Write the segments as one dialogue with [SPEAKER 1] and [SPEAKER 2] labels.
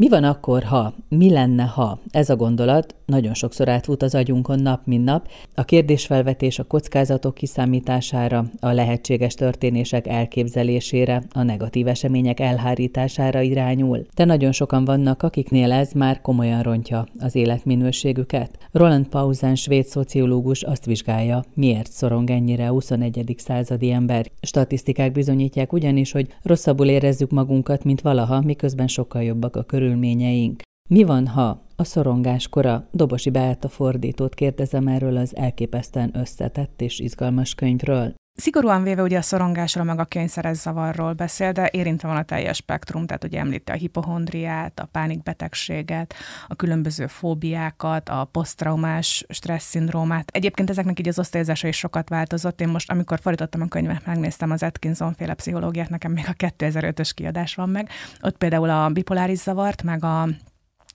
[SPEAKER 1] Mi van akkor, ha? Mi lenne, ha? Ez a gondolat nagyon sokszor átfut az agyunkon nap, mint nap. A kérdésfelvetés a kockázatok kiszámítására, a lehetséges történések elképzelésére, a negatív események elhárítására irányul. De nagyon sokan vannak, akiknél ez már komolyan rontja az életminőségüket. Roland Pausen, svéd szociológus azt vizsgálja, miért szorong ennyire a 21. századi ember. Statisztikák bizonyítják ugyanis, hogy rosszabbul érezzük magunkat, mint valaha, miközben sokkal jobbak a körül körülményeink. Mi van, ha a szorongás kora Dobosi Beáta fordítót kérdezem erről az elképesztően összetett és izgalmas könyvről?
[SPEAKER 2] Szigorúan véve ugye a szorongásról, meg a kényszeres zavarról beszél, de érintve van a teljes spektrum, tehát ugye említi a hipohondriát, a pánikbetegséget, a különböző fóbiákat, a posztraumás stressz szindrómát. Egyébként ezeknek így az osztályozása is sokat változott. Én most, amikor fordítottam a könyvet, megnéztem az Atkinson féle pszichológiát, nekem még a 2005-ös kiadás van meg. Ott például a bipoláris zavart, meg a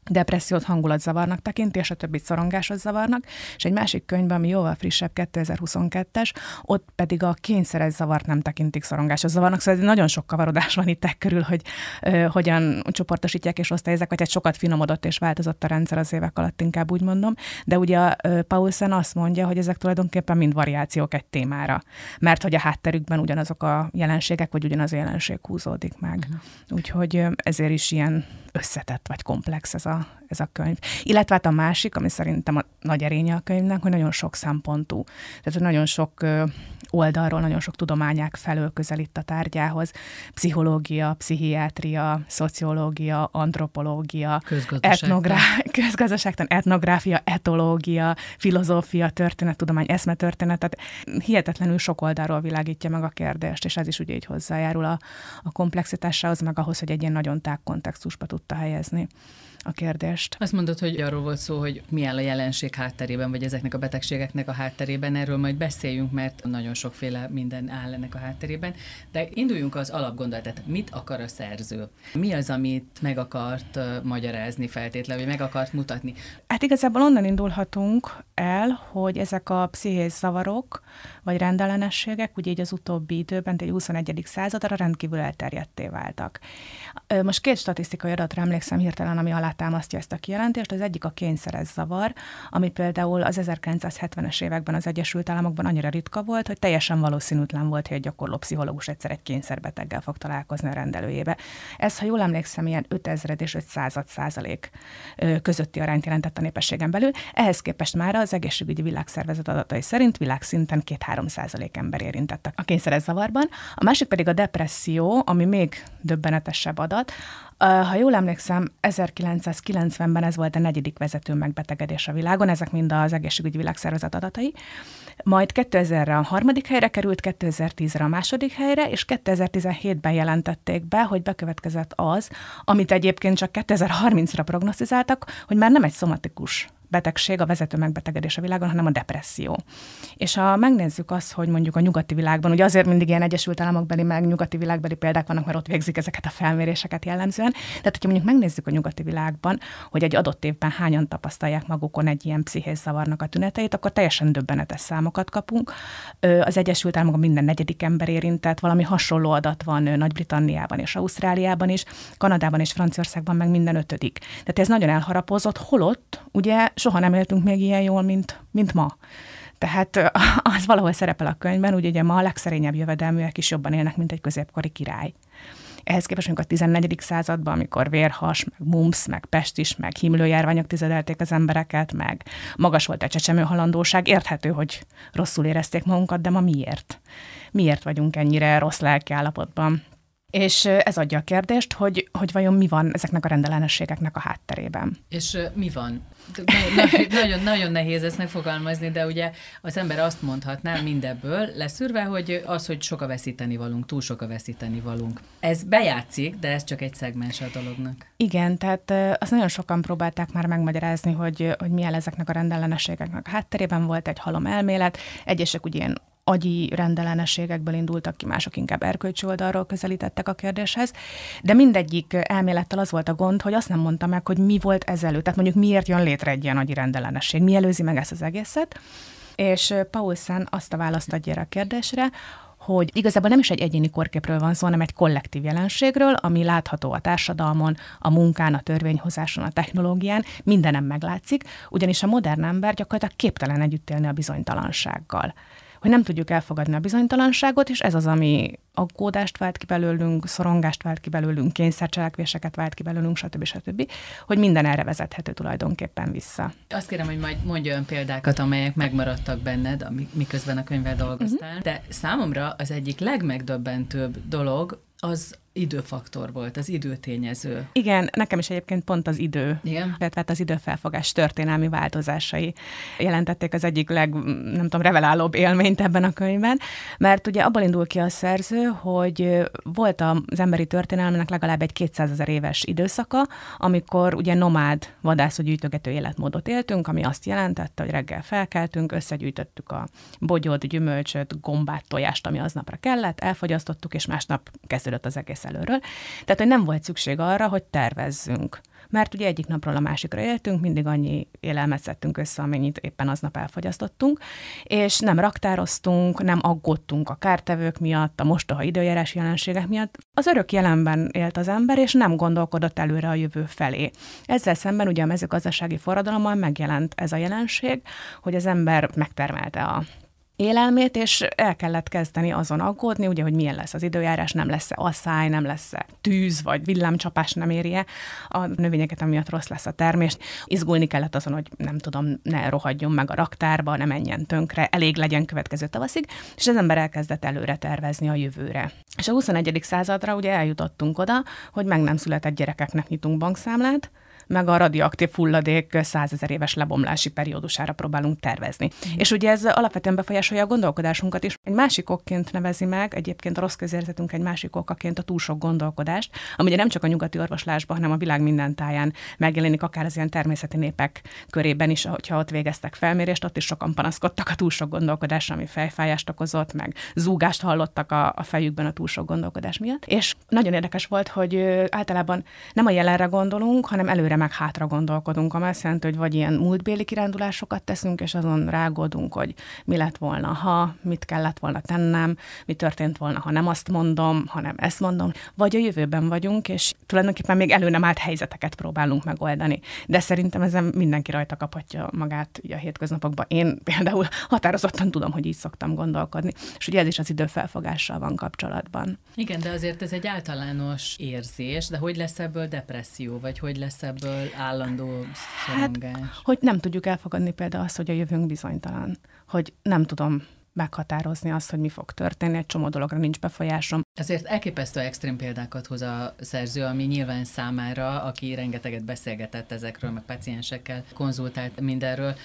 [SPEAKER 2] depressziót hangulatzavarnak tekinti, és a többit szorongáshoz zavarnak, és egy másik könyvben, ami jóval frissebb, 2022-es, ott pedig a kényszeres zavart nem tekintik szorongáshoz zavarnak, szóval nagyon sok kavarodás van itt körül, hogy ö, hogyan csoportosítják és osztályozzák, vagy egy sokat finomodott és változott a rendszer az évek alatt, inkább úgy mondom, de ugye Paulsen azt mondja, hogy ezek tulajdonképpen mind variációk egy témára, mert hogy a hátterükben ugyanazok a jelenségek, vagy ugyanaz a jelenség húzódik meg. Uh-huh. Úgyhogy ezért is ilyen összetett vagy komplex ez a, ez a könyv. Illetve hát a másik, ami szerintem a nagy erénye a könyvnek, hogy nagyon sok szempontú. Tehát nagyon sok oldalról, nagyon sok tudományák felől közelít a tárgyához. Pszichológia, pszichiátria, szociológia, antropológia, etnográ- közgazdaságtan, etnográfia, etológia, filozófia, történettudomány, eszmetörténet, tehát hihetetlenül sok oldalról világítja meg a kérdést, és ez is ugye így hozzájárul a, a komplexitásához, meg ahhoz, hogy egy ilyen nagyon tág kontextusba tudta helyezni a kérdést.
[SPEAKER 1] Azt mondod, hogy arról volt szó, hogy mi áll a jelenség hátterében, vagy ezeknek a betegségeknek a hátterében. Erről majd beszéljünk, mert nagyon sokféle minden áll ennek a hátterében. De induljunk az alapgondolat, mit akar a szerző? Mi az, amit meg akart magyarázni feltétlenül, vagy meg akart mutatni?
[SPEAKER 2] Hát igazából onnan indulhatunk el, hogy ezek a pszichés zavarok, vagy rendellenességek, ugye így az utóbbi időben, egy 21. századra rendkívül elterjedté váltak. Most két statisztikai adatra emlékszem hirtelen, ami alátámasztja ezt a kijelentést. Az egyik a kényszeres zavar, ami például az 1970-es években az Egyesült Államokban annyira ritka volt, hogy teljesen valószínűtlen volt, hogy egy gyakorló pszichológus egyszer egy kényszerbeteggel fog találkozni a rendelőjébe. Ez, ha jól emlékszem, ilyen 5000 és 500 százalék közötti arányt jelentett a népességen belül. Ehhez képest már az egészségügyi világszervezet adatai szerint világszinten két 3% ember érintett a kényszerezzavarban. A másik pedig a depresszió, ami még döbbenetesebb adat. Ha jól emlékszem, 1990-ben ez volt a negyedik vezető megbetegedés a világon, ezek mind az egészségügyi világszervezet adatai. Majd 2000-re a harmadik helyre került, 2010-re a második helyre, és 2017-ben jelentették be, hogy bekövetkezett az, amit egyébként csak 2030-ra prognosztizáltak, hogy már nem egy szomatikus betegség, a vezető megbetegedés a világon, hanem a depresszió. És ha megnézzük azt, hogy mondjuk a nyugati világban, ugye azért mindig ilyen Egyesült Államokbeli, meg nyugati világbeli példák vannak, mert ott végzik ezeket a felméréseket jellemzően. Tehát, hogyha mondjuk megnézzük a nyugati világban, hogy egy adott évben hányan tapasztalják magukon egy ilyen pszichés zavarnak a tüneteit, akkor teljesen döbbenetes számokat kapunk. Az Egyesült Államokban minden negyedik ember érintett, valami hasonló adat van Nagy-Britanniában és Ausztráliában is, Kanadában és Franciaországban meg minden ötödik. Tehát ez nagyon elharapozott, holott ugye soha nem éltünk még ilyen jól, mint, mint ma. Tehát az valahol szerepel a könyvben, úgy ugye ma a legszerényebb jövedelműek is jobban élnek, mint egy középkori király. Ehhez képest, amikor a 14. században, amikor vérhas, meg mumps, meg pestis, meg himlőjárványok tizedelték az embereket, meg magas volt a csecsemőhalandóság, érthető, hogy rosszul érezték magunkat, de ma miért? Miért vagyunk ennyire rossz lelkiállapotban? És ez adja a kérdést, hogy, hogy vajon mi van ezeknek a rendellenességeknek a hátterében.
[SPEAKER 1] És mi van? nagyon, nagyon nehéz ezt megfogalmazni, de ugye az ember azt mondhatná mindebből leszűrve, hogy az, hogy sok a veszíteni valunk, túl sok a veszíteni valunk. Ez bejátszik, de ez csak egy szegmens a dolognak.
[SPEAKER 2] Igen, tehát azt nagyon sokan próbálták már megmagyarázni, hogy, hogy milyen ezeknek a rendellenességeknek a hátterében volt egy halom elmélet. Egyesek ugye ilyen agyi rendellenességekből indultak ki, mások inkább erkölcsi oldalról közelítettek a kérdéshez, de mindegyik elmélettel az volt a gond, hogy azt nem mondta meg, hogy mi volt ezelőtt, tehát mondjuk miért jön létre egy ilyen agyi rendellenesség, mi előzi meg ezt az egészet, és Paulsen azt a választ adja erre a kérdésre, hogy igazából nem is egy egyéni korképről van szó, hanem egy kollektív jelenségről, ami látható a társadalmon, a munkán, a törvényhozáson, a technológián, mindenem meglátszik, ugyanis a modern ember gyakorlatilag képtelen együtt élni a bizonytalansággal hogy nem tudjuk elfogadni a bizonytalanságot, és ez az, ami aggódást vált ki belőlünk, szorongást vált ki belőlünk, kényszercselekvéseket vált ki belőlünk, stb. stb., hogy minden erre vezethető tulajdonképpen vissza.
[SPEAKER 1] Azt kérem, hogy majd mondj olyan példákat, amelyek megmaradtak benned, miközben a könyvvel dolgoztál. Uh-huh. De számomra az egyik legmegdöbbentőbb dolog az időfaktor volt, az időtényező.
[SPEAKER 2] Igen, nekem is egyébként pont az idő,
[SPEAKER 1] Igen?
[SPEAKER 2] illetve hát az időfelfogás történelmi változásai jelentették az egyik leg, nem tudom, revelálóbb élményt ebben a könyvben, mert ugye abból indul ki a szerző, hogy volt az emberi történelmének legalább egy 200 ezer éves időszaka, amikor ugye nomád vadászó gyűjtögető életmódot éltünk, ami azt jelentette, hogy reggel felkeltünk, összegyűjtöttük a bogyót, gyümölcsöt, gombát, tojást, ami aznapra kellett, elfogyasztottuk, és másnap kezdődött az egész előről. Tehát, hogy nem volt szükség arra, hogy tervezzünk. Mert ugye egyik napról a másikra éltünk, mindig annyi élelmet szedtünk össze, amennyit éppen aznap elfogyasztottunk, és nem raktároztunk, nem aggódtunk a kártevők miatt, a mostoha időjárás jelenségek miatt. Az örök jelenben élt az ember, és nem gondolkodott előre a jövő felé. Ezzel szemben ugye a mezőgazdasági forradalommal megjelent ez a jelenség, hogy az ember megtermelte a élelmét, és el kellett kezdeni azon aggódni, ugye, hogy milyen lesz az időjárás, nem lesz-e asszály, nem lesz-e tűz, vagy villámcsapás nem érje a növényeket, amiatt rossz lesz a termés. Izgulni kellett azon, hogy nem tudom, ne rohadjon meg a raktárba, ne menjen tönkre, elég legyen következő tavaszig, és az ember elkezdett előre tervezni a jövőre. És a 21. századra ugye eljutottunk oda, hogy meg nem született gyerekeknek nyitunk bankszámlát, meg a radioaktív hulladék százezer éves lebomlási periódusára próbálunk tervezni. Mm. És ugye ez alapvetően befolyásolja a gondolkodásunkat is. Egy másik okként nevezi meg, egyébként a rossz közérzetünk egy másik okaként a túl sok gondolkodást, ami ugye nem csak a nyugati orvoslásban, hanem a világ minden táján megjelenik, akár az ilyen természeti népek körében is, hogyha ott végeztek felmérést, ott is sokan panaszkodtak a túl sok gondolkodásra, ami fejfájást okozott, meg zúgást hallottak a, a fejükben a túl sok gondolkodás miatt. És nagyon érdekes volt, hogy általában nem a jelenre gondolunk, hanem előre előre meg hátra gondolkodunk, ami azt jelenti, hogy vagy ilyen múltbéli kirándulásokat teszünk, és azon rágódunk, hogy mi lett volna, ha, mit kellett volna tennem, mi történt volna, ha nem azt mondom, hanem ezt mondom, vagy a jövőben vagyunk, és tulajdonképpen még elő nem állt helyzeteket próbálunk megoldani. De szerintem ezen mindenki rajta kaphatja magát a hétköznapokban. Én például határozottan tudom, hogy így szoktam gondolkodni. És ugye ez is az időfelfogással van kapcsolatban.
[SPEAKER 1] Igen, de azért ez egy általános érzés, de hogy lesz ebből depresszió, vagy hogy lesz ebből ebből állandó szorongás? Hát,
[SPEAKER 2] hogy nem tudjuk elfogadni például azt, hogy a jövőnk bizonytalan. Hogy nem tudom meghatározni azt, hogy mi fog történni, egy csomó dologra nincs befolyásom.
[SPEAKER 1] Azért elképesztő extrém példákat hoz a szerző, ami nyilván számára, aki rengeteget beszélgetett ezekről, meg paciensekkel konzultált mindenről,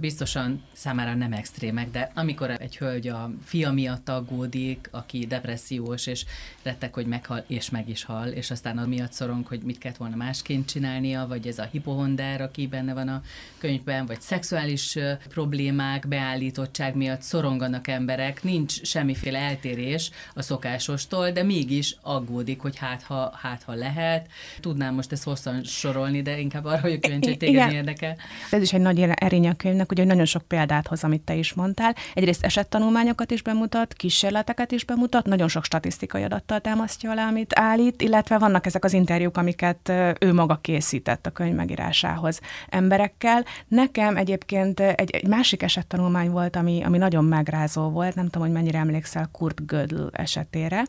[SPEAKER 1] biztosan számára nem extrémek, de amikor egy hölgy a fia miatt aggódik, aki depressziós, és rettek, hogy meghal, és meg is hal, és aztán miatt szorong, hogy mit kellett volna másként csinálnia, vagy ez a hipohonder, aki benne van a könyvben, vagy szexuális problémák, beállítottság miatt szoronganak vannak emberek, nincs semmiféle eltérés a szokásostól, de mégis aggódik, hogy hát ha, hát, ha lehet. Tudnám most ezt hosszan sorolni, de inkább arra hogy kíváncsi, hogy téged érdekel.
[SPEAKER 2] Ez is egy nagy erény a könyvnek, ugye nagyon sok példát hoz, amit te is mondtál. Egyrészt esettanulmányokat is bemutat, kísérleteket is bemutat, nagyon sok statisztikai adattal támasztja alá, amit állít, illetve vannak ezek az interjúk, amiket ő maga készített a könyv megírásához emberekkel. Nekem egyébként egy, egy másik esettanulmány volt, ami, ami nagyon megráz magyarázó volt, nem tudom, hogy mennyire emlékszel Kurt Gödl esetére,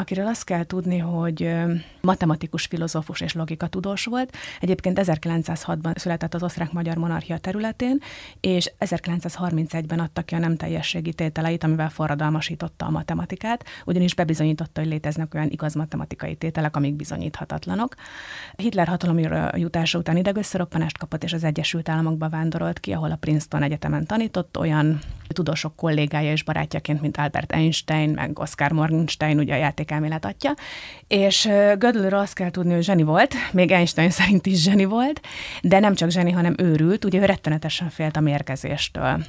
[SPEAKER 2] akiről azt kell tudni, hogy matematikus, filozófus és logikatudós volt. Egyébként 1906-ban született az osztrák-magyar monarchia területén, és 1931-ben adta ki a nem teljességi tételeit, amivel forradalmasította a matematikát, ugyanis bebizonyította, hogy léteznek olyan igaz matematikai tételek, amik bizonyíthatatlanok. Hitler hatalomra jutása után idegösszeroppanást kapott, és az Egyesült Államokba vándorolt ki, ahol a Princeton Egyetemen tanított, olyan tudósok kollégája és barátjaként, mint Albert Einstein, meg Oscar Morgenstein, ugye a játékelmélet atya, és Gödlről azt kell tudni, hogy zseni volt, még Einstein szerint is zseni volt, de nem csak zseni, hanem őrült, ugye ő rettenetesen félt a mérgezéstől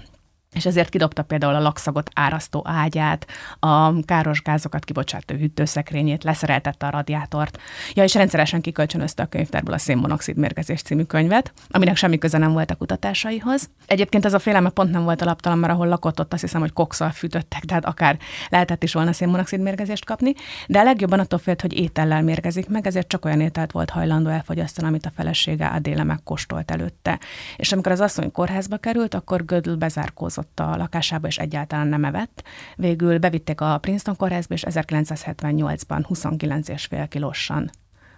[SPEAKER 2] és ezért kidobta például a lakszagot árasztó ágyát, a káros gázokat kibocsátó hűtőszekrényét, leszereltette a radiátort. Ja, és rendszeresen kikölcsönözte a könyvtárből a szénmonoxid mérgezés című könyvet, aminek semmi köze nem volt a kutatásaihoz. Egyébként ez a félelme pont nem volt alaptalan, mert ahol lakott, ott azt hiszem, hogy kokszal fűtöttek, tehát akár lehetett is volna szénmonoxid mérgezést kapni, de a legjobban attól félt, hogy étellel mérgezik meg, ezért csak olyan ételt volt hajlandó elfogyasztani, amit a felesége Adéle megkóstolt előtte. És amikor az asszony kórházba került, akkor Gödl bezárkózott tartózkodott a lakásába, és egyáltalán nem evett. Végül bevitték a Princeton kórházba, és 1978-ban 29,5 kilósan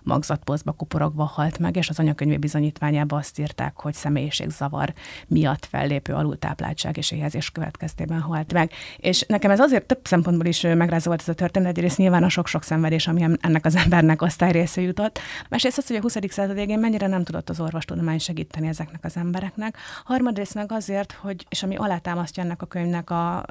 [SPEAKER 2] magzatpózba kuporogva halt meg, és az anyakönyvi bizonyítványába azt írták, hogy személyiségzavar miatt fellépő alultápláltság és éhezés következtében halt meg. És nekem ez azért több szempontból is megrázó volt ez a történet, egyrészt nyilván a sok-sok szenvedés, ami ennek az embernek osztályrésze jutott. Másrészt az, hogy a 20. század végén mennyire nem tudott az orvostudomány segíteni ezeknek az embereknek. Harmadrészt meg azért, hogy, és ami alátámasztja ennek a könyvnek a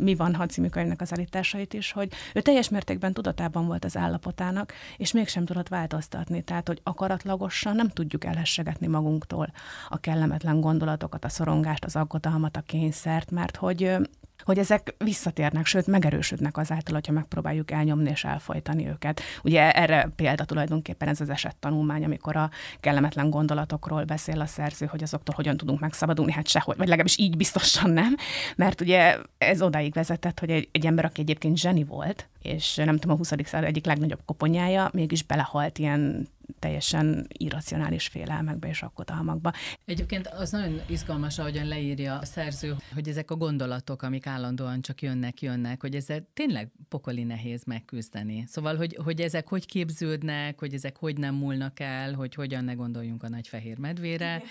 [SPEAKER 2] mi van, ha című könyvnek az állításait is, hogy ő teljes mértékben tudatában volt az állapotának, és mégsem tudott változtatni. Tehát, hogy akaratlagosan nem tudjuk elhessegetni magunktól a kellemetlen gondolatokat, a szorongást, az aggodalmat, a kényszert, mert hogy hogy ezek visszatérnek, sőt megerősödnek azáltal, hogyha megpróbáljuk elnyomni és elfolytani őket. Ugye erre példa tulajdonképpen ez az esettanulmány, amikor a kellemetlen gondolatokról beszél a szerző, hogy azoktól hogyan tudunk megszabadulni, hát sehogy, vagy legalábbis így biztosan nem, mert ugye ez odáig vezetett, hogy egy, egy ember, aki egyébként zseni volt, és nem tudom, a 20. század egyik legnagyobb koponyája, mégis belehalt ilyen teljesen irracionális félelmekbe és aggodalmakba.
[SPEAKER 1] Egyébként az nagyon izgalmas, ahogyan leírja a szerző, hogy ezek a gondolatok, amik állandóan csak jönnek, jönnek, hogy ezzel tényleg pokoli nehéz megküzdeni. Szóval, hogy, hogy ezek hogy képződnek, hogy ezek hogy nem múlnak el, hogy hogyan ne gondoljunk a nagy fehér medvére.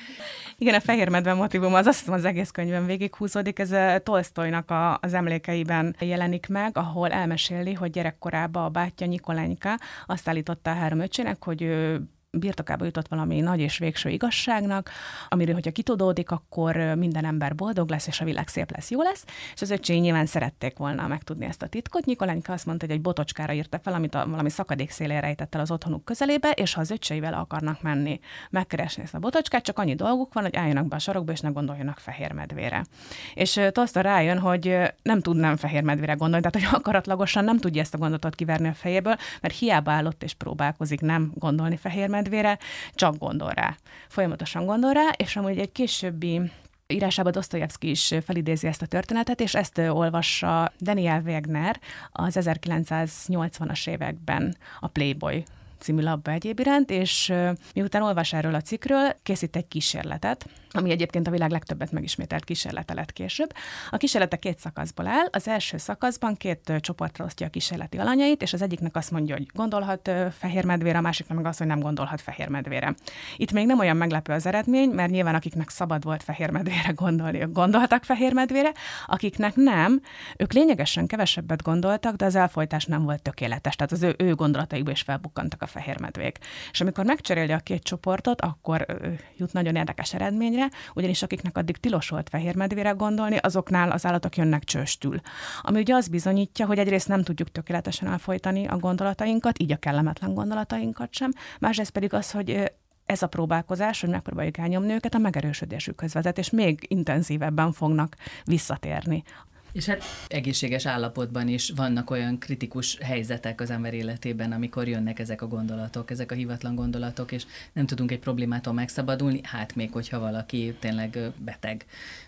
[SPEAKER 2] Igen, a fehér medve motivum az azt hiszem az egész könyvben végighúzódik, ez a Tolstoynak a, az emlékeiben jelenik meg, ahol elmeséli, hogy gyerekkorában a bátyja Nikolányka azt állította a három öcsének, hogy ő euh, birtokába jutott valami nagy és végső igazságnak, amiről, hogyha kitudódik, akkor minden ember boldog lesz, és a világ szép lesz, jó lesz. És az öcsé nyilván szerették volna megtudni ezt a titkot. Nikolányka azt mondta, hogy egy botocskára írta fel, amit a, valami szakadék szélén rejtett el az otthonuk közelébe, és ha az öcseivel akarnak menni megkeresni ezt a botocskát, csak annyi dolguk van, hogy álljanak be a sarokba, és ne gondoljanak fehér medvére. És Tolsta rájön, hogy nem tud nem fehér medvére gondolni, tehát hogy akaratlagosan nem tudja ezt a gondolatot kiverni a fejéből, mert hiába állott és próbálkozik nem gondolni fehér medvére, csak gondol rá. Folyamatosan gondol rá, és amúgy egy későbbi írásában Dostoyevsky is felidézi ezt a történetet, és ezt olvassa Daniel Wegner az 1980-as években a Playboy című labba egyéb iránt, és miután olvas erről a cikkről, készít egy kísérletet, ami egyébként a világ legtöbbet megismételt kísérlete lett később. A kísérlete két szakaszból áll. Az első szakaszban két csoportra osztja a kísérleti alanyait, és az egyiknek azt mondja, hogy gondolhat fehér medvére, a másiknak meg azt, hogy nem gondolhat fehér medvére. Itt még nem olyan meglepő az eredmény, mert nyilván akiknek szabad volt fehér medvére gondolni, ők gondoltak fehér medvére, akiknek nem, ők lényegesen kevesebbet gondoltak, de az elfolytás nem volt tökéletes, tehát az ő, ő gondolataikból is felbukkantak a fehér medvék. És amikor megcseréli a két csoportot, akkor jut nagyon érdekes eredményre, ugyanis akiknek addig tilos volt fehér medvére gondolni, azoknál az állatok jönnek csőstül. Ami ugye az bizonyítja, hogy egyrészt nem tudjuk tökéletesen elfolytani a gondolatainkat, így a kellemetlen gondolatainkat sem, másrészt pedig az, hogy ez a próbálkozás, hogy megpróbáljuk elnyomni őket, a megerősödésükhöz vezet, és még intenzívebben fognak visszatérni
[SPEAKER 1] és hát egészséges állapotban is vannak olyan kritikus helyzetek az ember életében, amikor jönnek ezek a gondolatok, ezek a hivatlan gondolatok, és nem tudunk egy problémától megszabadulni, hát még hogyha valaki tényleg beteg,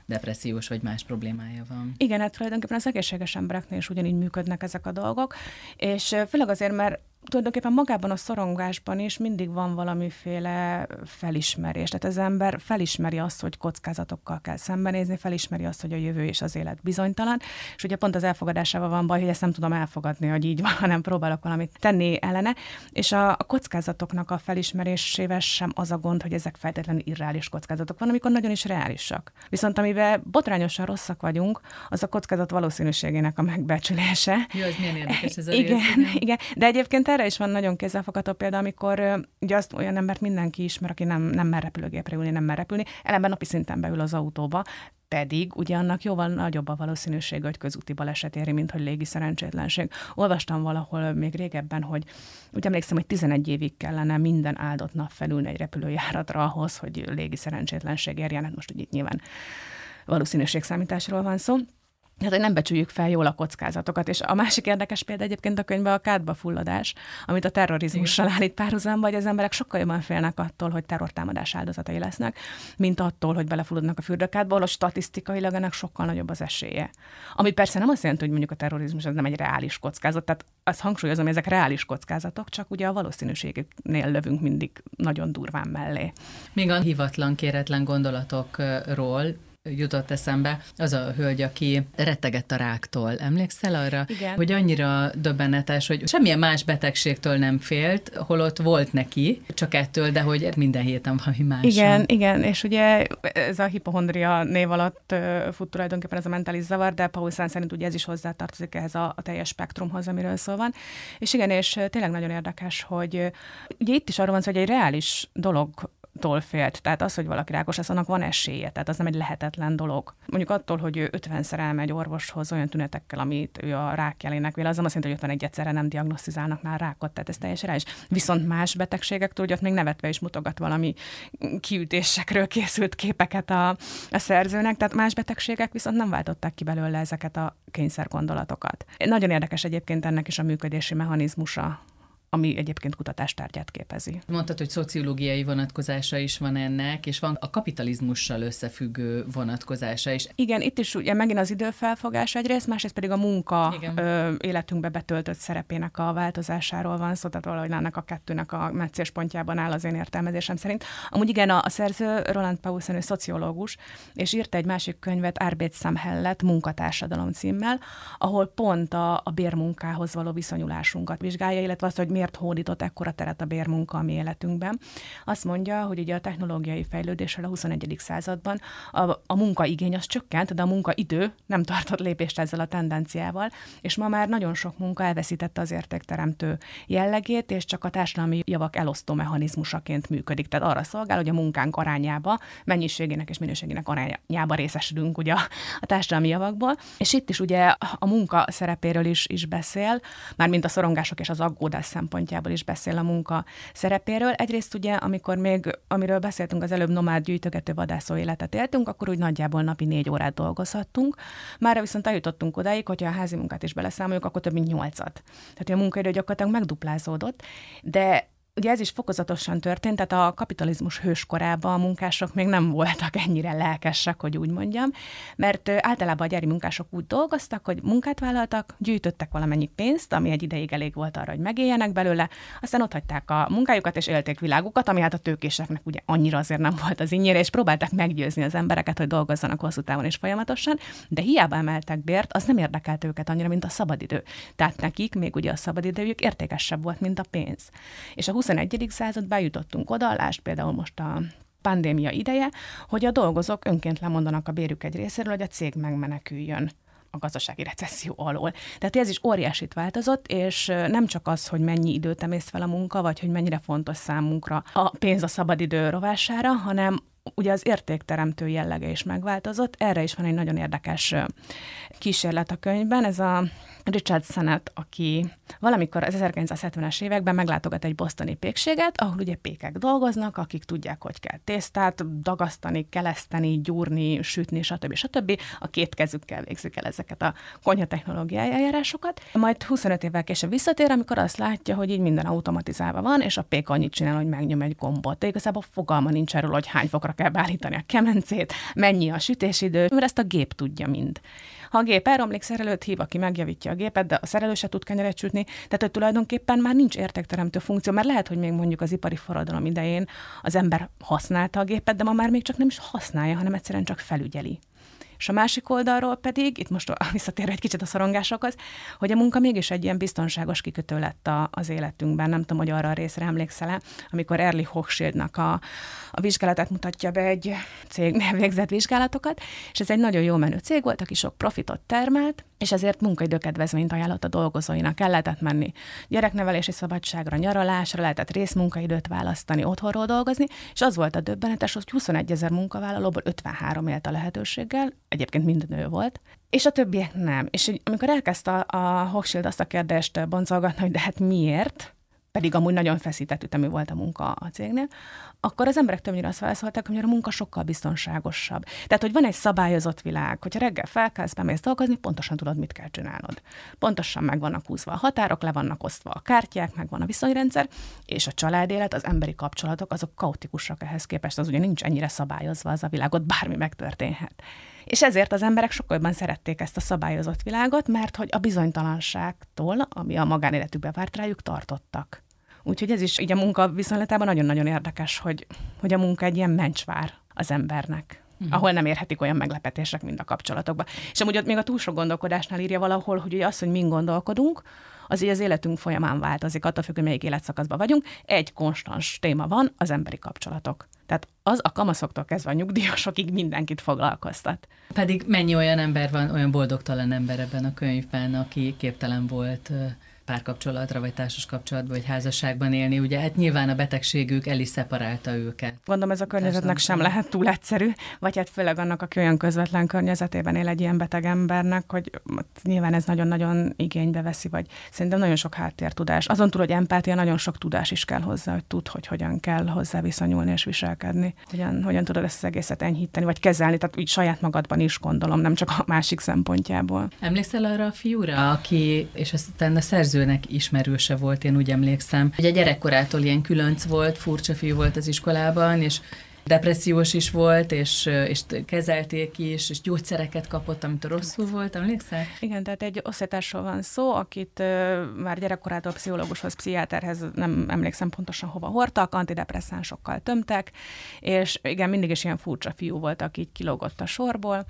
[SPEAKER 1] depressziós vagy más problémája van.
[SPEAKER 2] Igen, hát tulajdonképpen az egészséges embereknél is ugyanígy működnek ezek a dolgok, és főleg azért, mert tulajdonképpen magában a szorongásban is mindig van valamiféle felismerés. Tehát az ember felismeri azt, hogy kockázatokkal kell szembenézni, felismeri azt, hogy a jövő és az élet bizonytalan, és ugye pont az elfogadásával van baj, hogy ezt nem tudom elfogadni, hogy így van, hanem próbálok valamit tenni ellene, és a, a kockázatoknak a felismerésével sem az a gond, hogy ezek feltétlenül irreális kockázatok van, amikor nagyon is reálisak. Viszont amivel botrányosan rosszak vagyunk, az a kockázat valószínűségének a megbecsülése.
[SPEAKER 1] Jó, ez milyen érdekes ez a
[SPEAKER 2] igen, rész, igen. igen. De egyébként erre is van nagyon kézzelfogható példa, amikor ugye azt olyan embert mindenki ismer, aki nem, nem mer repülőgépre ülni, nem mer repülni, ellenben napi szinten beül az autóba, pedig ugye annak jóval nagyobb a valószínűség, hogy közúti baleset éri, mint hogy légi szerencsétlenség. Olvastam valahol még régebben, hogy úgy emlékszem, hogy 11 évig kellene minden áldott nap felülni egy repülőjáratra ahhoz, hogy légi szerencsétlenség érjen. Hát most ugye itt nyilván valószínűségszámításról van szó. Hát, hogy nem becsüljük fel jól a kockázatokat. És a másik érdekes példa egyébként a könyvben a kádba fulladás, amit a terrorizmussal állít párhuzamba, hogy az emberek sokkal jobban félnek attól, hogy terrortámadás áldozatai lesznek, mint attól, hogy belefulladnak a fürdőkádba, ahol statisztikailag ennek sokkal nagyobb az esélye. Ami persze nem azt jelenti, hogy mondjuk a terrorizmus az nem egy reális kockázat, tehát azt hangsúlyozom, hogy ezek reális kockázatok, csak ugye a valószínűségüknél lövünk mindig nagyon durván mellé.
[SPEAKER 1] Még a hivatlan, kéretlen gondolatokról jutott eszembe az a hölgy, aki rettegett a ráktól. Emlékszel arra?
[SPEAKER 2] Igen.
[SPEAKER 1] Hogy annyira döbbenetes, hogy semmilyen más betegségtől nem félt, holott volt neki, csak ettől, de hogy minden héten valami más.
[SPEAKER 2] Igen, igen, és ugye ez a hipohondria név alatt fut tulajdonképpen ez a mentális zavar, de Paul szerint ugye ez is hozzátartozik ehhez a, a teljes spektrumhoz, amiről szó van. És igen, és tényleg nagyon érdekes, hogy ugye itt is arról van szó, hogy egy reális dolog tól félt. Tehát az, hogy valaki rákos lesz, annak van esélye. Tehát az nem egy lehetetlen dolog. Mondjuk attól, hogy ő 50-szer elmegy orvoshoz olyan tünetekkel, amit ő a rák jelének véle, az nem azt jelenti, hogy 51 egyszerre nem diagnosztizálnak már rákot, tehát ez teljesen is. Viszont más betegségektől, hogy még nevetve is mutogat valami kiütésekről készült képeket a, a szerzőnek, tehát más betegségek viszont nem váltották ki belőle ezeket a kényszer gondolatokat. Nagyon érdekes egyébként ennek is a működési mechanizmusa, ami egyébként kutatástárgyát képezi.
[SPEAKER 1] Mondtad, hogy szociológiai vonatkozása is van ennek, és van a kapitalizmussal összefüggő vonatkozása is.
[SPEAKER 2] Igen, itt is ugye megint az időfelfogás egyrészt, másrészt pedig a munka ö, életünkbe betöltött szerepének a változásáról van szó, tehát valahogy ennek a kettőnek a meccéspontjában áll az én értelmezésem szerint. Amúgy igen, a, a szerző Roland Paulsen, ő szociológus, és írta egy másik könyvet, Arbeitsamhellet, munkatársadalom címmel, ahol pont a, a bérmunkához való viszonyulásunkat vizsgálja, illetve azt, hogy miért hódított ekkora teret a bérmunka a mi életünkben. Azt mondja, hogy ugye a technológiai fejlődéssel a 21. században a, a munkaigény az csökkent, de a munkaidő nem tartott lépést ezzel a tendenciával, és ma már nagyon sok munka elveszítette az értékteremtő jellegét, és csak a társadalmi javak elosztó mechanizmusaként működik. Tehát arra szolgál, hogy a munkánk arányába, mennyiségének és minőségének arányába részesülünk ugye a, társadalmi javakból. És itt is ugye a munka szerepéről is, is beszél, mármint a szorongások és az aggódás szempontjából is beszél a munka szerepéről. Egyrészt ugye, amikor még, amiről beszéltünk az előbb, nomád gyűjtögető vadászó életet éltünk, akkor úgy nagyjából napi négy órát dolgozhattunk. Már viszont eljutottunk odáig, hogyha a házi munkát is beleszámoljuk, akkor több mint nyolcat. Tehát a munkaidő gyakorlatilag megduplázódott, de Ugye ez is fokozatosan történt, tehát a kapitalizmus hőskorában a munkások még nem voltak ennyire lelkesek, hogy úgy mondjam, mert általában a gyári munkások úgy dolgoztak, hogy munkát vállaltak, gyűjtöttek valamennyi pénzt, ami egy ideig elég volt arra, hogy megéljenek belőle, aztán ott hagyták a munkájukat és élték világukat, ami hát a tőkéseknek ugye annyira azért nem volt az innyire, és próbálták meggyőzni az embereket, hogy dolgozzanak hosszú távon és folyamatosan, de hiába emeltek bért, az nem érdekelt őket annyira, mint a szabadidő. Tehát nekik még ugye a szabadidőjük értékesebb volt, mint a pénz. És a 21. században jutottunk oda, lásd például most a pandémia ideje, hogy a dolgozók önként lemondanak a bérük egy részéről, hogy a cég megmeneküljön a gazdasági recesszió alól. Tehát ez is óriásit változott, és nem csak az, hogy mennyi időt emész fel a munka, vagy hogy mennyire fontos számunkra a pénz a szabadidő rovására, hanem ugye az értékteremtő jellege is megváltozott. Erre is van egy nagyon érdekes kísérlet a könyvben. Ez a Richard Sennett, aki valamikor az 1970-es években meglátogat egy bosztoni pékséget, ahol ugye pékek dolgoznak, akik tudják, hogy kell tésztát dagasztani, keleszteni, gyúrni, sütni, stb. stb. A két kezükkel végzik el ezeket a konyha technológiai eljárásokat. Majd 25 évvel később visszatér, amikor azt látja, hogy így minden automatizálva van, és a pék annyit csinál, hogy megnyom egy gombot. De igazából fogalma nincs erről, hogy hány fokra kell beállítani a kemencét, mennyi a sütésidő, mert ezt a gép tudja mind. Ha a gép elromlik, szerelőt hív, aki megjavítja a gépet, de a szerelő se tud kenyeret sütni, tehát hogy tulajdonképpen már nincs értékteremtő funkció, mert lehet, hogy még mondjuk az ipari forradalom idején az ember használta a gépet, de ma már még csak nem is használja, hanem egyszerűen csak felügyeli. És a másik oldalról pedig, itt most visszatérve egy kicsit a szorongásokhoz, hogy a munka mégis egy ilyen biztonságos kikötő lett a, az életünkben. Nem tudom, hogy arra a részre emlékszel amikor Erlich Hochschildnak a, a vizsgálatát mutatja be egy cégnél végzett vizsgálatokat, és ez egy nagyon jó menő cég volt, aki sok profitot termelt, és ezért munkaidőkedvezményt ajánlott a dolgozóinak. El lehetett menni gyereknevelési szabadságra, nyaralásra, lehetett részmunkaidőt választani, otthonról dolgozni, és az volt a döbbenetes, hogy 21 ezer munkavállalóból 53 élt a lehetőséggel, egyébként mind nő volt, és a többiek nem. És amikor elkezdte a, a Hochschild azt a kérdést boncolgatni, hogy de hát miért, pedig amúgy nagyon feszített ütemű volt a munka a cégnél, akkor az emberek többnyire azt válaszolták, hogy a munka sokkal biztonságosabb. Tehát, hogy van egy szabályozott világ, hogyha reggel felkelsz, bemész dolgozni, pontosan tudod, mit kell csinálnod. Pontosan meg vannak húzva a határok, le vannak osztva a kártyák, meg van a viszonyrendszer, és a családélet, az emberi kapcsolatok, azok kaotikusak ehhez képest, az ugye nincs ennyire szabályozva az a világot, bármi megtörténhet. És ezért az emberek sokkal jobban szerették ezt a szabályozott világot, mert hogy a bizonytalanságtól, ami a magánéletükbe várt rájuk, tartottak. Úgyhogy ez is így a munka viszonylatában nagyon-nagyon érdekes, hogy, hogy a munka egy ilyen mencsvár az embernek. Uh-huh. ahol nem érhetik olyan meglepetések, mint a kapcsolatokban. És amúgy ott még a túl sok gondolkodásnál írja valahol, hogy ugye az, hogy mind gondolkodunk, az így az életünk folyamán változik, attól függ, hogy melyik életszakaszban vagyunk. Egy konstans téma van, az emberi kapcsolatok. Az a kamaszoktól kezdve a nyugdíjasokig mindenkit foglalkoztat.
[SPEAKER 1] Pedig mennyi olyan ember van, olyan boldogtalan ember ebben a könyvben, aki képtelen volt párkapcsolatra, vagy társas kapcsolatban, vagy házasságban élni. Ugye hát nyilván a betegségük el is szeparálta őket.
[SPEAKER 2] Gondolom ez a környezetnek sem lehet túl egyszerű, vagy hát főleg annak, aki olyan közvetlen környezetében él egy ilyen beteg embernek, hogy nyilván ez nagyon-nagyon igénybe veszi, vagy szerintem nagyon sok háttértudás. Azon túl, hogy empátia, nagyon sok tudás is kell hozzá, hogy tud, hogy hogyan kell hozzá viszonyulni és viselkedni. Hogyan, hogyan tudod ezt az egészet enyhíteni, vagy kezelni, tehát úgy saját magadban is gondolom, nem csak a másik szempontjából.
[SPEAKER 1] Emlékszel arra a fiúra, aki, és aztán a szerző szerzőnek ismerőse volt, én úgy emlékszem. Ugye gyerekkorától ilyen különc volt, furcsa fiú volt az iskolában, és depressziós is volt, és, és kezelték is, és gyógyszereket kapott, amit rosszul volt, emlékszel?
[SPEAKER 2] Igen, tehát egy osztálytársról van szó, akit már gyerekkorától pszichológushoz, pszichiáterhez nem emlékszem pontosan hova hordtak, antidepresszánsokkal tömtek, és igen, mindig is ilyen furcsa fiú volt, aki így kilógott a sorból,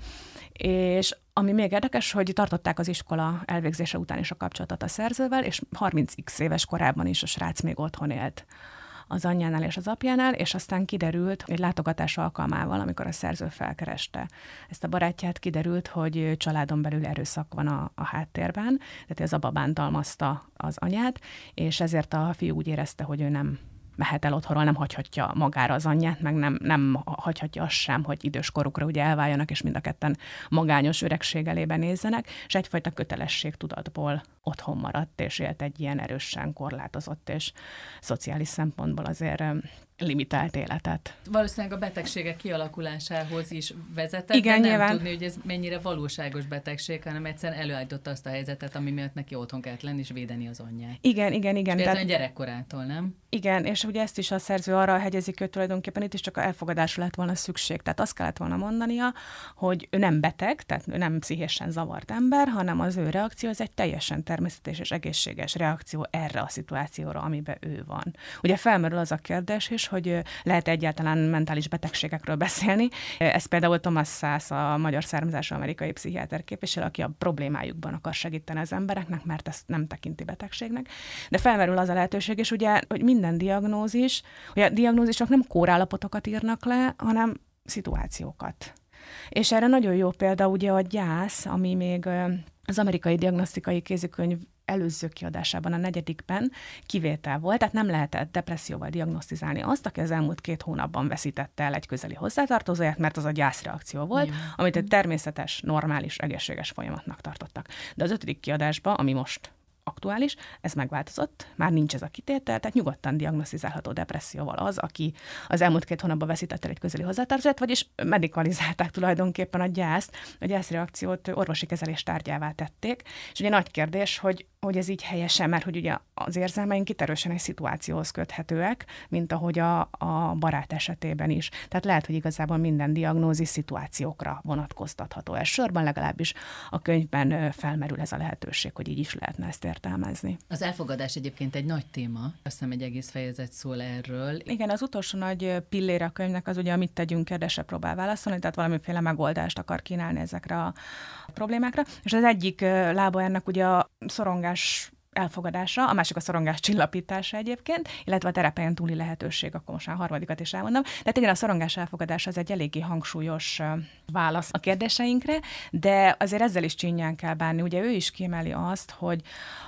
[SPEAKER 2] és ami még érdekes, hogy tartották az iskola elvégzése után is a kapcsolatot a szerzővel, és 30x éves korában is a srác még otthon élt az anyjánál és az apjánál, és aztán kiderült egy látogatás alkalmával, amikor a szerző felkereste ezt a barátját, kiderült, hogy családon belül erőszak van a, a háttérben, tehát ez a babán talmazta az anyát, és ezért a fiú úgy érezte, hogy ő nem mehet el otthonról, nem hagyhatja magára az anyját, meg nem, nem hagyhatja azt sem, hogy idős korukra ugye elváljanak, és mind a ketten magányos öregség elébe nézzenek, és egyfajta kötelességtudatból otthon maradt, és élt egy ilyen erősen korlátozott és szociális szempontból azért limitált életet.
[SPEAKER 1] Valószínűleg a betegségek kialakulásához is vezetett,
[SPEAKER 2] Igen,
[SPEAKER 1] de nem
[SPEAKER 2] nyilván.
[SPEAKER 1] tudni, hogy ez mennyire valóságos betegség, hanem egyszerűen előállította azt a helyzetet, ami miatt neki otthon kellett lenni és védeni az anyját.
[SPEAKER 2] Igen, igen, igen.
[SPEAKER 1] És tehát, gyerekkorától, nem?
[SPEAKER 2] Igen, és ugye ezt is a szerző arra hegyezik, hogy tulajdonképpen itt is csak a elfogadásra lett volna szükség. Tehát azt kellett volna mondania, hogy ő nem beteg, tehát ő nem pszichésen zavart ember, hanem az ő reakció az egy teljesen természetes és egészséges reakció erre a szituációra, amiben ő van. Ugye felmerül az a kérdés is, hogy lehet egyáltalán mentális betegségekről beszélni. Ez például Thomas Szász, a magyar származású amerikai pszichiáter képviselő, aki a problémájukban akar segíteni az embereknek, mert ezt nem tekinti betegségnek. De felmerül az a lehetőség is, ugye, hogy minden diagnózis, ugye a diagnózisok nem kórállapotokat írnak le, hanem szituációkat. És erre nagyon jó példa ugye a gyász, ami még az amerikai diagnosztikai kézikönyv előző kiadásában, a negyedikben kivétel volt, tehát nem lehetett depresszióval diagnosztizálni azt, aki az elmúlt két hónapban veszítette el egy közeli hozzátartozóját, mert az a gyászreakció volt, Jó. amit egy természetes, normális, egészséges folyamatnak tartottak. De az ötödik kiadásban, ami most aktuális, ez megváltozott, már nincs ez a kitétel, tehát nyugodtan diagnosztizálható depresszióval az, aki az elmúlt két hónapban veszítette egy közeli hozzátartozót, vagyis medikalizálták tulajdonképpen a gyászt, a gyászreakciót orvosi kezelés tárgyává tették, és ugye nagy kérdés, hogy hogy ez így helyesen, mert hogy ugye az érzelmeink itt erősen egy szituációhoz köthetőek, mint ahogy a, a barát esetében is. Tehát lehet, hogy igazából minden diagnózis szituációkra vonatkoztatható. Sorban legalábbis a könyvben felmerül ez a lehetőség, hogy így is lehetne ezt értelmezni.
[SPEAKER 1] Az elfogadás egyébként egy nagy téma, azt hiszem egy egész fejezet szól erről.
[SPEAKER 2] Igen, az utolsó nagy pillére a könyvnek az ugye, amit tegyünk, kérdésre próbál válaszolni, tehát valamiféle megoldást akar kínálni ezekre a problémákra. És az egyik lába ennek ugye a szorongás elfogadása, a másik a szorongás csillapítása egyébként, illetve a terepen túli lehetőség, akkor most már a harmadikat is elmondom. Tehát igen, a szorongás elfogadása az egy eléggé hangsúlyos válasz a kérdéseinkre, de azért ezzel is csinyán kell bánni. Ugye ő is kiemeli azt, hogy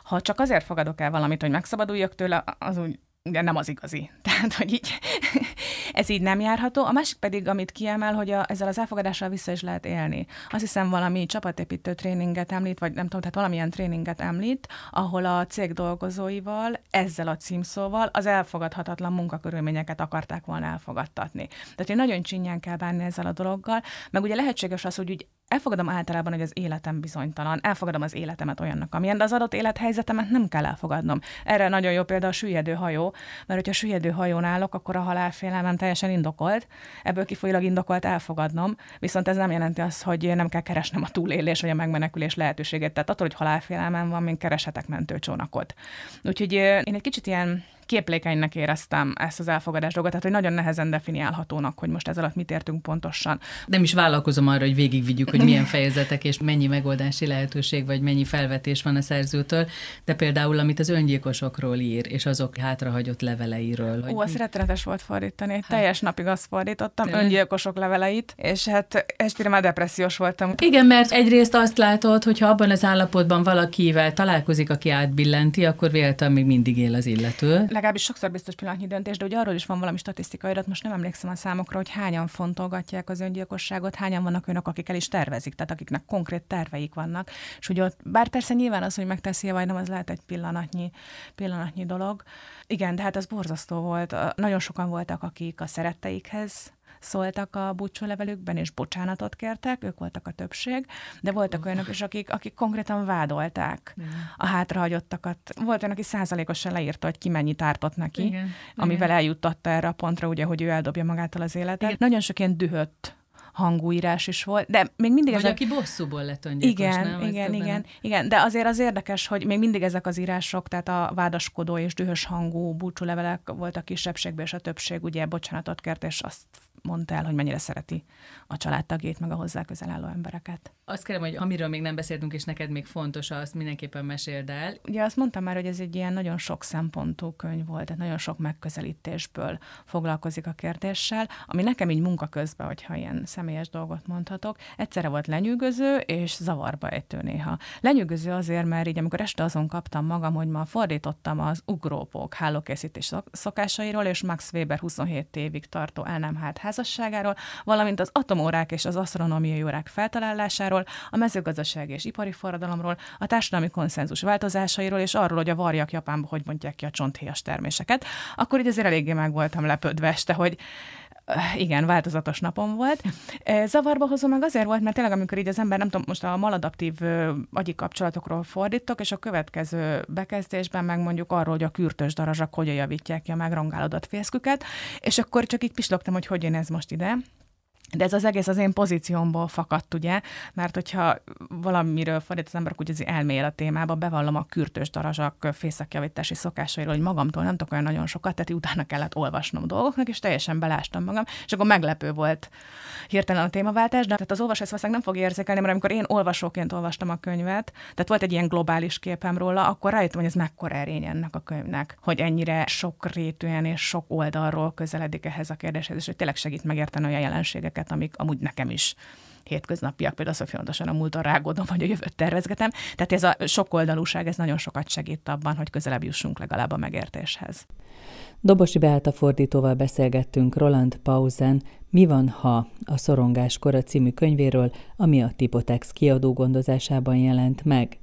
[SPEAKER 2] ha csak azért fogadok el valamit, hogy megszabaduljak tőle, az úgy ugye nem az igazi. Tehát, hogy így ez így nem járható. A másik pedig, amit kiemel, hogy a, ezzel az elfogadással vissza is lehet élni. Azt hiszem valami csapatépítő tréninget említ, vagy nem tudom, tehát valamilyen tréninget említ, ahol a cég dolgozóival ezzel a címszóval az elfogadhatatlan munkakörülményeket akarták volna elfogadtatni. Tehát én nagyon csinyán kell bánni ezzel a dologgal, meg ugye lehetséges az, hogy úgy elfogadom általában, hogy az életem bizonytalan, elfogadom az életemet olyannak, amilyen, de az adott élethelyzetemet nem kell elfogadnom. Erre nagyon jó példa a süllyedő hajó, mert hogyha süllyedő hajón állok, akkor a halálfélelmem teljesen indokolt, ebből kifolyólag indokolt elfogadnom, viszont ez nem jelenti azt, hogy nem kell keresnem a túlélés vagy a megmenekülés lehetőséget. Tehát attól, hogy halálfélelmem van, még kereshetek mentőcsónakot. Úgyhogy én egy kicsit ilyen képlékenynek éreztem ezt az elfogadás dolgot, tehát hogy nagyon nehezen definiálhatónak, hogy most ez alatt mit értünk pontosan.
[SPEAKER 1] Nem is vállalkozom arra, hogy végigvigyük, hogy milyen fejezetek és mennyi megoldási lehetőség, vagy mennyi felvetés van a szerzőtől, de például, amit az öngyilkosokról ír, és azok hátrahagyott leveleiről.
[SPEAKER 2] Ó, az rettenetes volt fordítani. Hát. Teljes napig azt fordítottam, Tényleg? öngyilkosok leveleit, és hát estére már depressziós voltam.
[SPEAKER 1] Igen, mert egyrészt azt látod, hogy ha abban az állapotban valakivel találkozik, aki átbillenti, akkor véletlenül még mindig él az illető
[SPEAKER 2] legalábbis sokszor biztos pillanatnyi döntés, de ugye arról is van valami statisztikai adat, most nem emlékszem a számokra, hogy hányan fontolgatják az öngyilkosságot, hányan vannak olyanok, akik el is tervezik, tehát akiknek konkrét terveik vannak. És ugye ott, bár persze nyilván az, hogy megteszi vagy nem, az lehet egy pillanatnyi, pillanatnyi dolog. Igen, de hát az borzasztó volt. Nagyon sokan voltak, akik a szeretteikhez szóltak a búcsúlevelükben, és bocsánatot kértek, ők voltak a többség, de voltak olyanok is, akik, akik konkrétan vádolták Igen. a hátrahagyottakat. Volt olyan, aki százalékosan leírta, hogy ki mennyit ártott neki, Igen. amivel Igen. eljuttatta erre a pontra, ugye, hogy ő eldobja magától az életet. Igen. Nagyon sok ilyen dühött hangúírás is volt, de még mindig
[SPEAKER 1] Vagy ezek... aki bosszúból lett öngyilkos,
[SPEAKER 2] Igen,
[SPEAKER 1] nem?
[SPEAKER 2] igen, igen, igen, de azért az érdekes, hogy még mindig ezek az írások, tehát a vádaskodó és dühös hangú búcsúlevelek voltak kisebbségben, és a többség ugye bocsánatot kért, és azt mondta el, hogy mennyire szereti a családtagjét, meg a hozzá közel álló embereket.
[SPEAKER 1] Azt kérem, hogy amiről még nem beszéltünk, és neked még fontos, azt mindenképpen meséld el.
[SPEAKER 2] Ugye azt mondtam már, hogy ez egy ilyen nagyon sok szempontú könyv volt, tehát nagyon sok megközelítésből foglalkozik a kérdéssel, ami nekem így munka közben, hogyha ilyen személyes dolgot mondhatok, egyszerre volt lenyűgöző és zavarba ejtő néha. Lenyűgöző azért, mert így amikor este azon kaptam magam, hogy ma fordítottam az ugrópók hálókészítés szokásairól, és Max Weber 27 évig tartó el nem hát házasságáról, valamint az atomórák és az asztronómiai órák feltalálásáról, a mezőgazdasági és ipari forradalomról, a társadalmi konszenzus változásairól, és arról, hogy a varjak Japánban hogy mondják ki a csonthéjas terméseket, akkor így azért eléggé meg voltam lepődve este, hogy igen, változatos napom volt. Zavarba hozom meg azért volt, mert tényleg amikor így az ember, nem tudom, most a maladaptív agyi kapcsolatokról fordítok, és a következő bekezdésben meg mondjuk arról, hogy a kürtös darazsak hogyan javítják ki a megrongálódott fészküket, és akkor csak így pislogtam, hogy hogy én ez most ide. De ez az egész az én pozíciómból fakadt, ugye, mert hogyha valamiről fordít az ember, úgy az elmél a témába, bevallom a kürtős darazsak fészekjavítási szokásairól, hogy magamtól nem tudok olyan nagyon sokat, tehát utána kellett olvasnom dolgoknak, és teljesen belástam magam, és akkor meglepő volt hirtelen a témaváltás, de tehát az olvasó ezt nem fog érzékelni, mert amikor én olvasóként olvastam a könyvet, tehát volt egy ilyen globális képem róla, akkor rájöttem, hogy ez mekkora erény ennek a könyvnek, hogy ennyire sok rétűen és sok oldalról közeledik ehhez a kérdéshez, és hogy tényleg segít megérteni olyan jelenségeket, dolgokat, amik amúgy nekem is hétköznapiak, például az, hogy folyamatosan a múlton rágódom, vagy a jövőt tervezgetem. Tehát ez a sokoldalúság, ez nagyon sokat segít abban, hogy közelebb jussunk legalább a megértéshez.
[SPEAKER 1] Dobosi Beáta fordítóval beszélgettünk Roland Pausen Mi van, ha a Szorongás kora című könyvéről, ami a Tipotex kiadó gondozásában jelent meg.